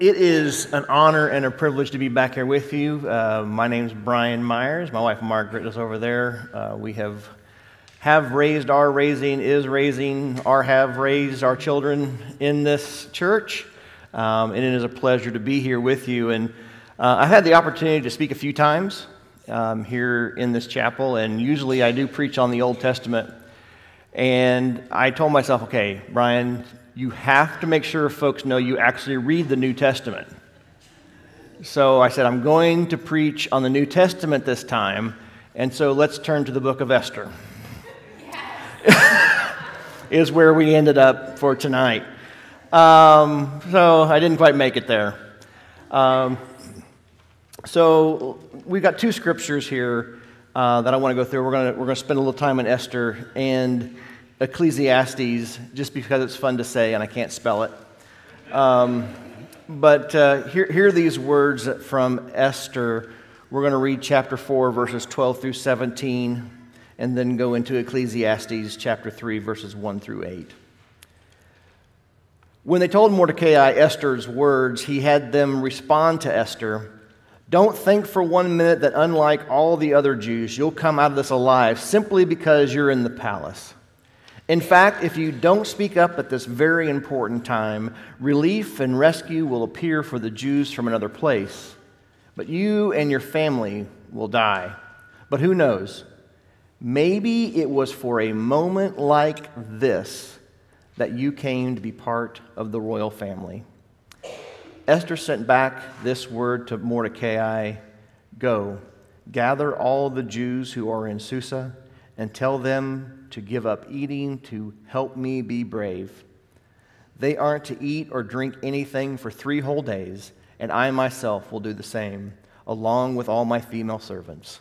It is an honor and a privilege to be back here with you. Uh, my name is Brian Myers. My wife Margaret is over there. Uh, we have have raised, are raising, is raising, or have raised our children in this church, um, and it is a pleasure to be here with you. And uh, I've had the opportunity to speak a few times um, here in this chapel, and usually I do preach on the Old Testament. And I told myself, okay, Brian, you have to make sure folks know you actually read the New Testament. So I said, I'm going to preach on the New Testament this time, and so let's turn to the book of Esther. is where we ended up for tonight. Um, so I didn't quite make it there. Um, so we've got two scriptures here uh, that I want to go through. We're going we're to spend a little time in Esther. And Ecclesiastes just because it's fun to say and I can't spell it. Um, but uh, here, here are these words from Esther. We're going to read chapter 4, verses 12 through 17, and then go into Ecclesiastes chapter 3, verses 1 through 8. When they told Mordecai Esther's words, he had them respond to Esther Don't think for one minute that, unlike all the other Jews, you'll come out of this alive simply because you're in the palace. In fact, if you don't speak up at this very important time, relief and rescue will appear for the Jews from another place. But you and your family will die. But who knows? Maybe it was for a moment like this that you came to be part of the royal family. Esther sent back this word to Mordecai Go, gather all the Jews who are in Susa and tell them to give up eating to help me be brave. They aren't to eat or drink anything for three whole days, and I myself will do the same, along with all my female servants.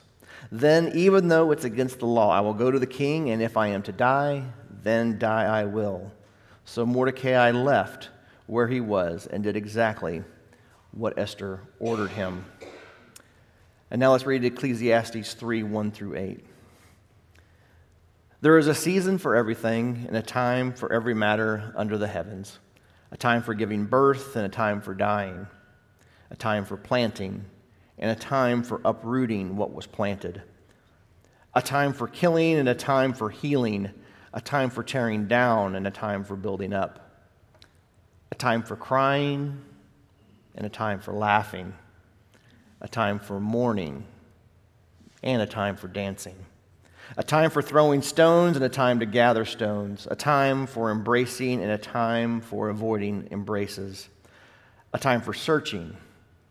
Then, even though it's against the law, I will go to the king, and if I am to die, then die I will. So Mordecai left where he was and did exactly what Esther ordered him. And now let's read Ecclesiastes 3 1 through 8. There is a season for everything and a time for every matter under the heavens a time for giving birth and a time for dying, a time for planting and a time for uprooting what was planted, a time for killing and a time for healing, a time for tearing down and a time for building up, a time for crying and a time for laughing, a time for mourning and a time for dancing a time for throwing stones and a time to gather stones, a time for embracing and a time for avoiding embraces, a time for searching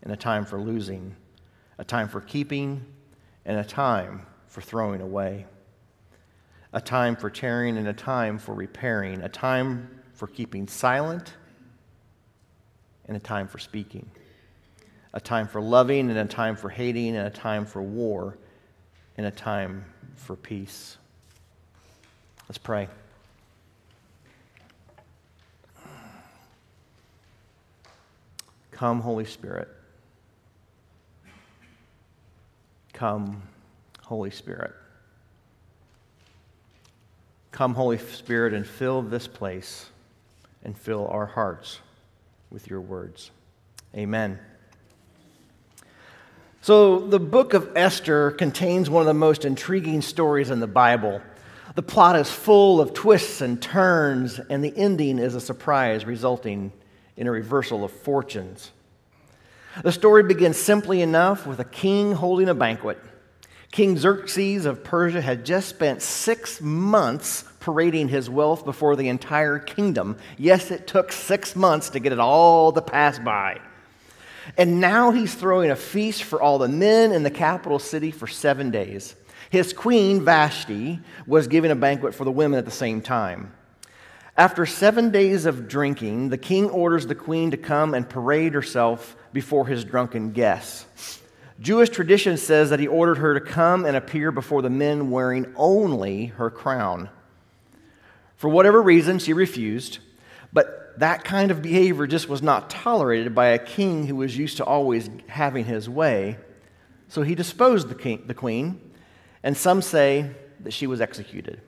and a time for losing, a time for keeping and a time for throwing away, a time for tearing and a time for repairing, a time for keeping silent and a time for speaking, a time for loving and a time for hating and a time for war and a time for peace. Let's pray. Come, Holy Spirit. Come, Holy Spirit. Come, Holy Spirit, and fill this place and fill our hearts with your words. Amen. So, the book of Esther contains one of the most intriguing stories in the Bible. The plot is full of twists and turns, and the ending is a surprise, resulting in a reversal of fortunes. The story begins simply enough with a king holding a banquet. King Xerxes of Persia had just spent six months parading his wealth before the entire kingdom. Yes, it took six months to get it all to pass by. And now he's throwing a feast for all the men in the capital city for seven days. His queen, Vashti, was giving a banquet for the women at the same time. After seven days of drinking, the king orders the queen to come and parade herself before his drunken guests. Jewish tradition says that he ordered her to come and appear before the men wearing only her crown. For whatever reason, she refused, but that kind of behavior just was not tolerated by a king who was used to always having his way. So he disposed the, king, the queen, and some say that she was executed.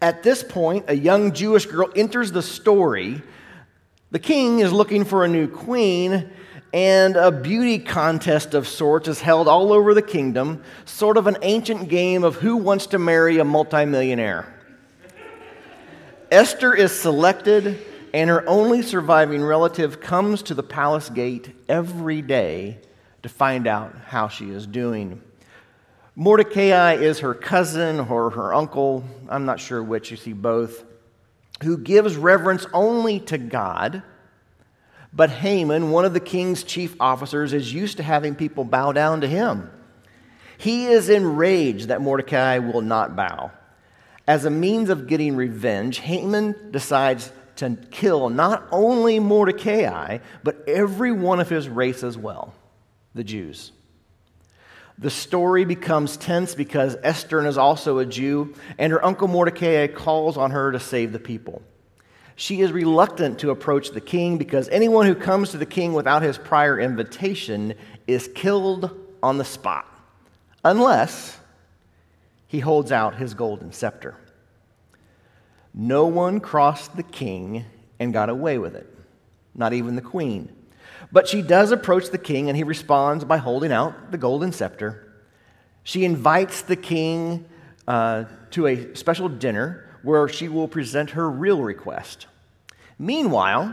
At this point, a young Jewish girl enters the story The king is looking for a new queen, and a beauty contest of sorts is held all over the kingdom, sort of an ancient game of who wants to marry a multimillionaire. Esther is selected, and her only surviving relative comes to the palace gate every day to find out how she is doing. Mordecai is her cousin or her uncle, I'm not sure which, you see both, who gives reverence only to God but Haman, one of the king's chief officers, is used to having people bow down to him. He is enraged that Mordecai will not bow. As a means of getting revenge, Haman decides to kill not only Mordecai, but every one of his race as well, the Jews. The story becomes tense because Esther is also a Jew, and her uncle Mordecai calls on her to save the people. She is reluctant to approach the king because anyone who comes to the king without his prior invitation is killed on the spot, unless he holds out his golden scepter. No one crossed the king and got away with it, not even the queen. But she does approach the king, and he responds by holding out the golden scepter. She invites the king uh, to a special dinner where she will present her real request. Meanwhile,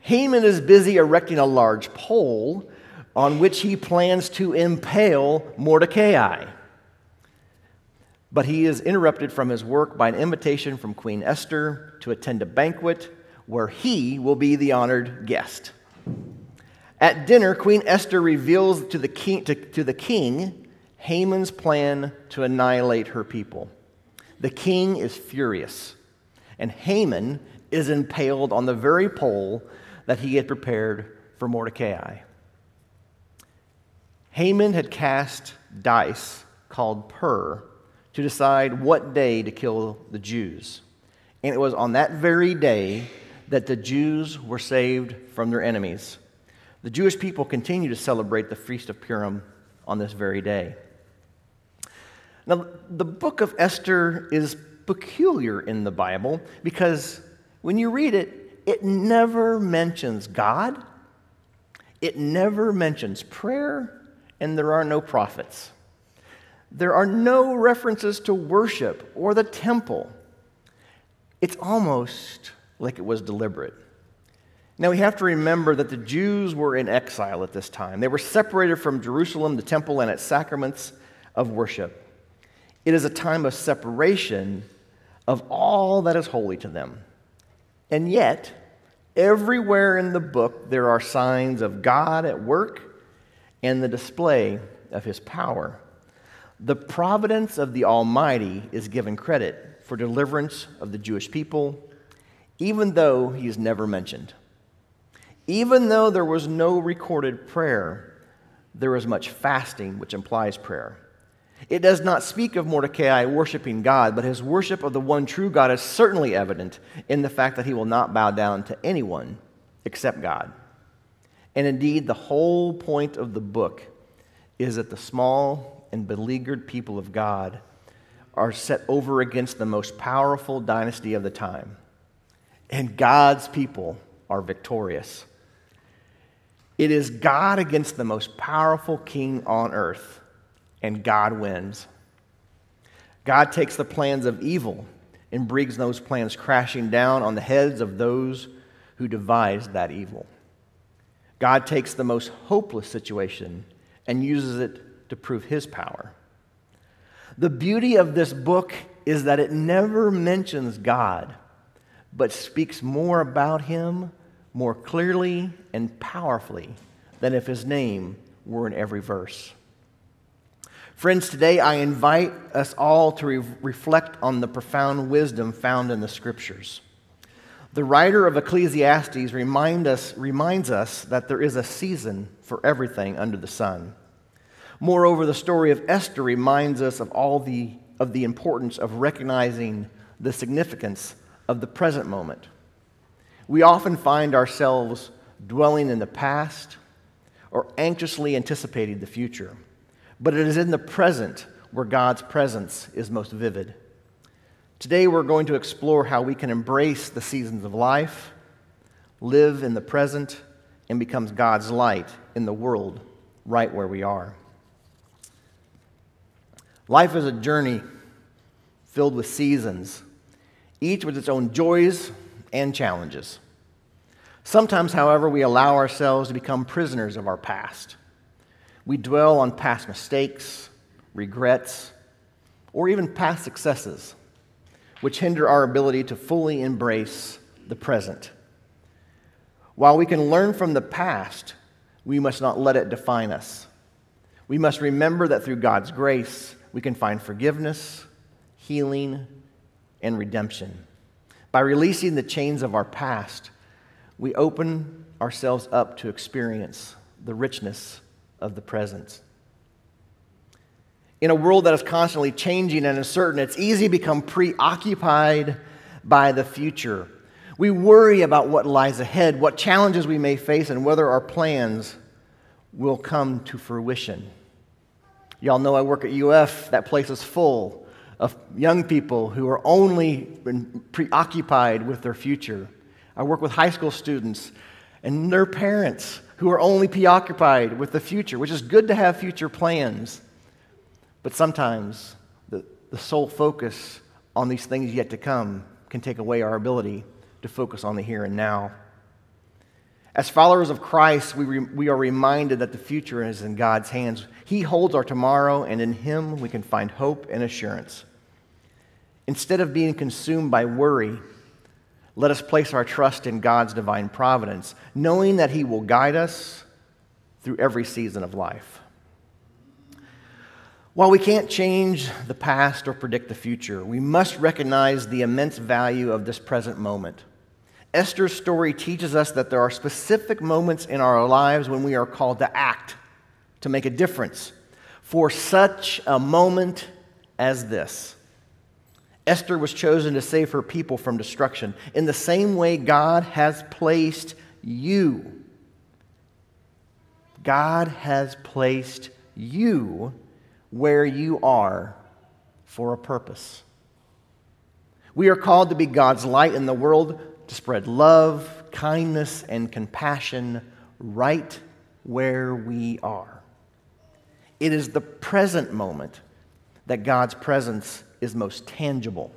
Haman is busy erecting a large pole on which he plans to impale Mordecai. But he is interrupted from his work by an invitation from Queen Esther to attend a banquet where he will be the honored guest. At dinner, Queen Esther reveals to the king, to, to the king Haman's plan to annihilate her people. The king is furious, and Haman is impaled on the very pole that he had prepared for Mordecai. Haman had cast dice called Pur to decide what day to kill the Jews. And it was on that very day that the Jews were saved from their enemies. The Jewish people continue to celebrate the Feast of Purim on this very day. Now, the book of Esther is peculiar in the Bible because when you read it, it never mentions God, it never mentions prayer, and there are no prophets. There are no references to worship or the temple. It's almost like it was deliberate. Now, we have to remember that the Jews were in exile at this time. They were separated from Jerusalem, the temple, and its sacraments of worship. It is a time of separation of all that is holy to them. And yet, everywhere in the book, there are signs of God at work and the display of his power. The providence of the Almighty is given credit for deliverance of the Jewish people, even though he is never mentioned. Even though there was no recorded prayer, there is much fasting, which implies prayer. It does not speak of Mordecai worshiping God, but his worship of the one true God is certainly evident in the fact that he will not bow down to anyone except God. And indeed, the whole point of the book is that the small and beleaguered people of God are set over against the most powerful dynasty of the time. And God's people are victorious. It is God against the most powerful king on earth and God wins. God takes the plans of evil and brings those plans crashing down on the heads of those who devised that evil. God takes the most hopeless situation and uses it to prove his power. The beauty of this book is that it never mentions God, but speaks more about him more clearly and powerfully than if his name were in every verse. Friends, today I invite us all to re- reflect on the profound wisdom found in the scriptures. The writer of Ecclesiastes remind us, reminds us that there is a season for everything under the sun. Moreover, the story of Esther reminds us of all the, of the importance of recognizing the significance of the present moment. We often find ourselves dwelling in the past or anxiously anticipating the future but it is in the present where God's presence is most vivid. Today, we're going to explore how we can embrace the seasons of life, live in the present, and become God's light in the world right where we are. Life is a journey filled with seasons, each with its own joys and challenges. Sometimes, however, we allow ourselves to become prisoners of our past. We dwell on past mistakes, regrets, or even past successes, which hinder our ability to fully embrace the present. While we can learn from the past, we must not let it define us. We must remember that through God's grace, we can find forgiveness, healing, and redemption. By releasing the chains of our past, we open ourselves up to experience the richness of the present. In a world that is constantly changing and uncertain, it's easy to become preoccupied by the future. We worry about what lies ahead, what challenges we may face, and whether our plans will come to fruition. Y'all know I work at UF. That place is full of young people who are only preoccupied with their future. I work with high school students and their parents who are only preoccupied with the future, which is good to have future plans. But sometimes the, the sole focus on these things yet to come can take away our ability to focus on the here and now. As followers of Christ, we, re, we are reminded that the future is in God's hands. He holds our tomorrow, and in Him we can find hope and assurance. Instead of being consumed by worry, let us place our trust in God's divine providence, knowing that He will guide us through every season of life. While we can't change the past or predict the future, we must recognize the immense value of this present moment. Esther's story teaches us that there are specific moments in our lives when we are called to act, to make a difference, for such a moment as this. Esther was chosen to save her people from destruction. In the same way, God has placed you. God has placed you where you are for a purpose. We are called to be God's light in the world, to spread love, kindness, and compassion right where we are. It is the present moment that God's presence is most tangible,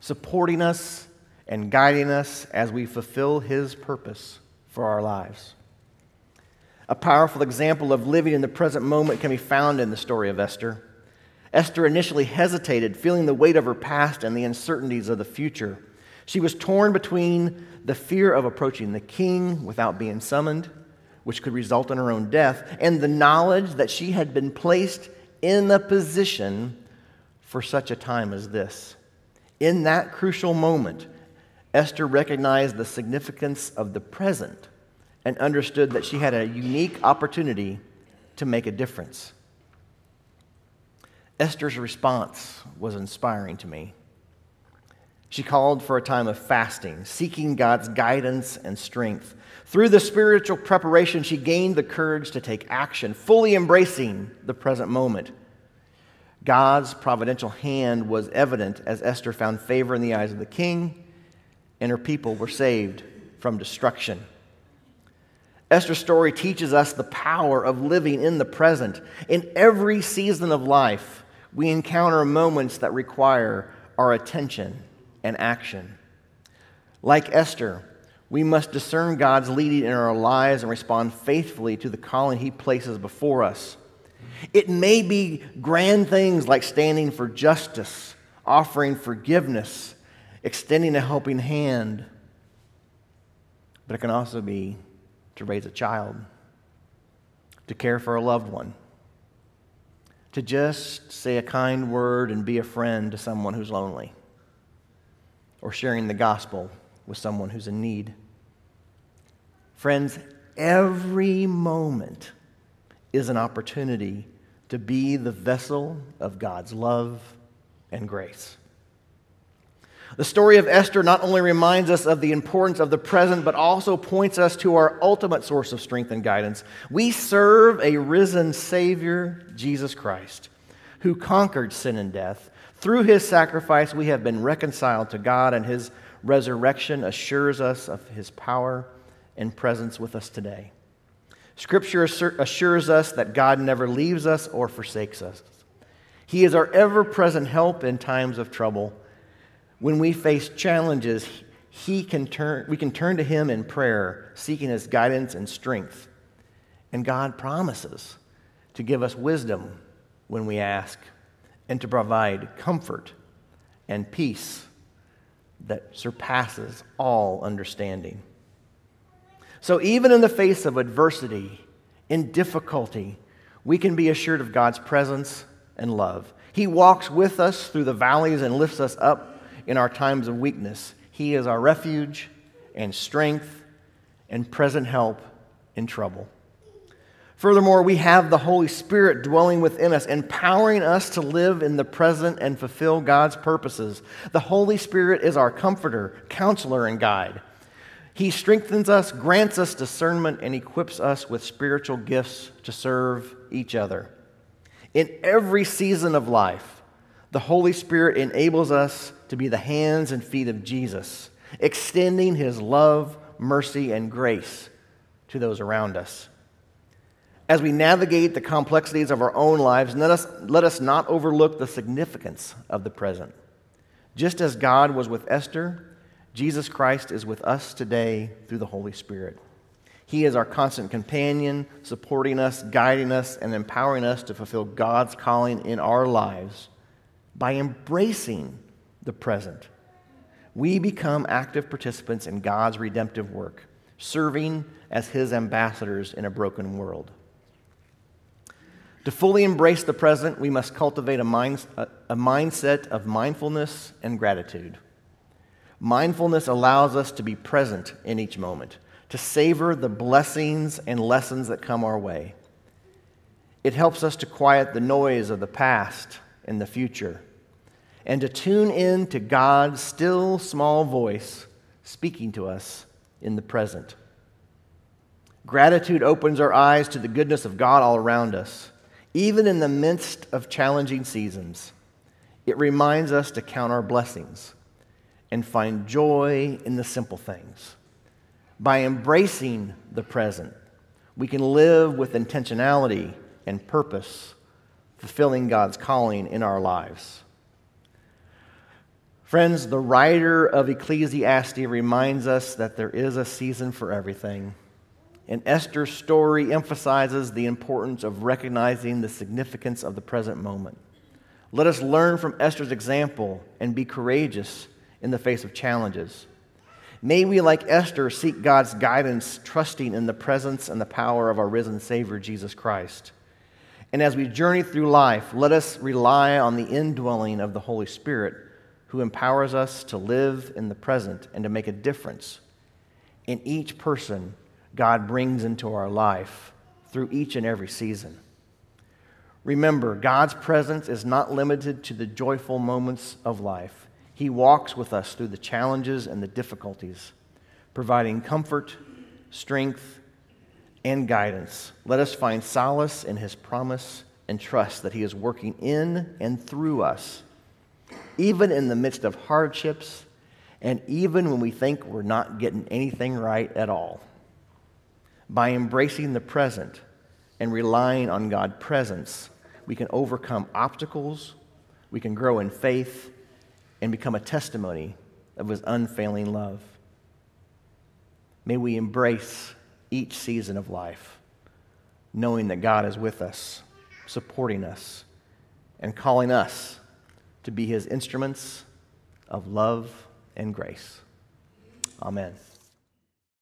supporting us and guiding us as we fulfill His purpose for our lives. A powerful example of living in the present moment can be found in the story of Esther. Esther initially hesitated, feeling the weight of her past and the uncertainties of the future. She was torn between the fear of approaching the king without being summoned, which could result in her own death, and the knowledge that she had been placed in a position for such a time as this. In that crucial moment, Esther recognized the significance of the present and understood that she had a unique opportunity to make a difference. Esther's response was inspiring to me. She called for a time of fasting, seeking God's guidance and strength. Through the spiritual preparation, she gained the courage to take action, fully embracing the present moment. God's providential hand was evident as Esther found favor in the eyes of the king, and her people were saved from destruction. Esther's story teaches us the power of living in the present. In every season of life, we encounter moments that require our attention and action. Like Esther, we must discern God's leading in our lives and respond faithfully to the calling He places before us. It may be grand things like standing for justice, offering forgiveness, extending a helping hand, but it can also be to raise a child, to care for a loved one, to just say a kind word and be a friend to someone who's lonely, or sharing the gospel with someone who's in need. Friends, every moment is an opportunity to be the vessel of God's love and grace. The story of Esther not only reminds us of the importance of the present, but also points us to our ultimate source of strength and guidance. We serve a risen Savior, Jesus Christ, who conquered sin and death. Through his sacrifice, we have been reconciled to God, and his resurrection assures us of his power and presence with us today. Scripture assures us that God never leaves us or forsakes us. He is our ever present help in times of trouble. When we face challenges, he can turn, we can turn to Him in prayer, seeking His guidance and strength. And God promises to give us wisdom when we ask and to provide comfort and peace that surpasses all understanding. So, even in the face of adversity, in difficulty, we can be assured of God's presence and love. He walks with us through the valleys and lifts us up in our times of weakness. He is our refuge and strength and present help in trouble. Furthermore, we have the Holy Spirit dwelling within us, empowering us to live in the present and fulfill God's purposes. The Holy Spirit is our comforter, counselor, and guide. He strengthens us, grants us discernment, and equips us with spiritual gifts to serve each other. In every season of life, the Holy Spirit enables us to be the hands and feet of Jesus, extending his love, mercy, and grace to those around us. As we navigate the complexities of our own lives, let us, let us not overlook the significance of the present. Just as God was with Esther, Jesus Christ is with us today through the Holy Spirit. He is our constant companion, supporting us, guiding us, and empowering us to fulfill God's calling in our lives by embracing the present. We become active participants in God's redemptive work, serving as His ambassadors in a broken world. To fully embrace the present, we must cultivate a, mind, a, mindset of mindfulness and gratitude. Mindfulness allows us to be present in each moment, to savor the blessings and lessons that come our way. It helps us to quiet the noise of the past and the future, and to tune in to God's still small voice speaking to us in the present. Gratitude opens our eyes to the goodness of God all around us, even in the midst of challenging seasons. It reminds us to count our blessings and find joy in the simple things. By embracing the present, we can live with intentionality and purpose, fulfilling God's calling in our lives. Friends, the writer of Ecclesiastes reminds us that there is a season for everything. And Esther's story emphasizes the importance of recognizing the significance of the present moment. Let us learn from Esther's example and be courageous in the face of challenges. May we, like Esther, seek God's guidance, trusting in the presence and the power of our risen Savior, Jesus Christ. And as we journey through life, let us rely on the indwelling of the Holy Spirit, who empowers us to live in the present and to make a difference in each person God brings into our life through each and every season. Remember, God's presence is not limited to the joyful moments of life. He walks with us through the challenges and the difficulties, providing comfort, strength, and guidance. Let us find solace in His promise and trust that He is working in and through us, even in the midst of hardships and even when we think we're not getting anything right at all. By embracing the present and relying on God's presence, we can overcome obstacles, we can grow in faith, and become a testimony of his unfailing love. May we embrace each season of life, knowing that God is with us, supporting us, and calling us to be his instruments of love and grace. Amen.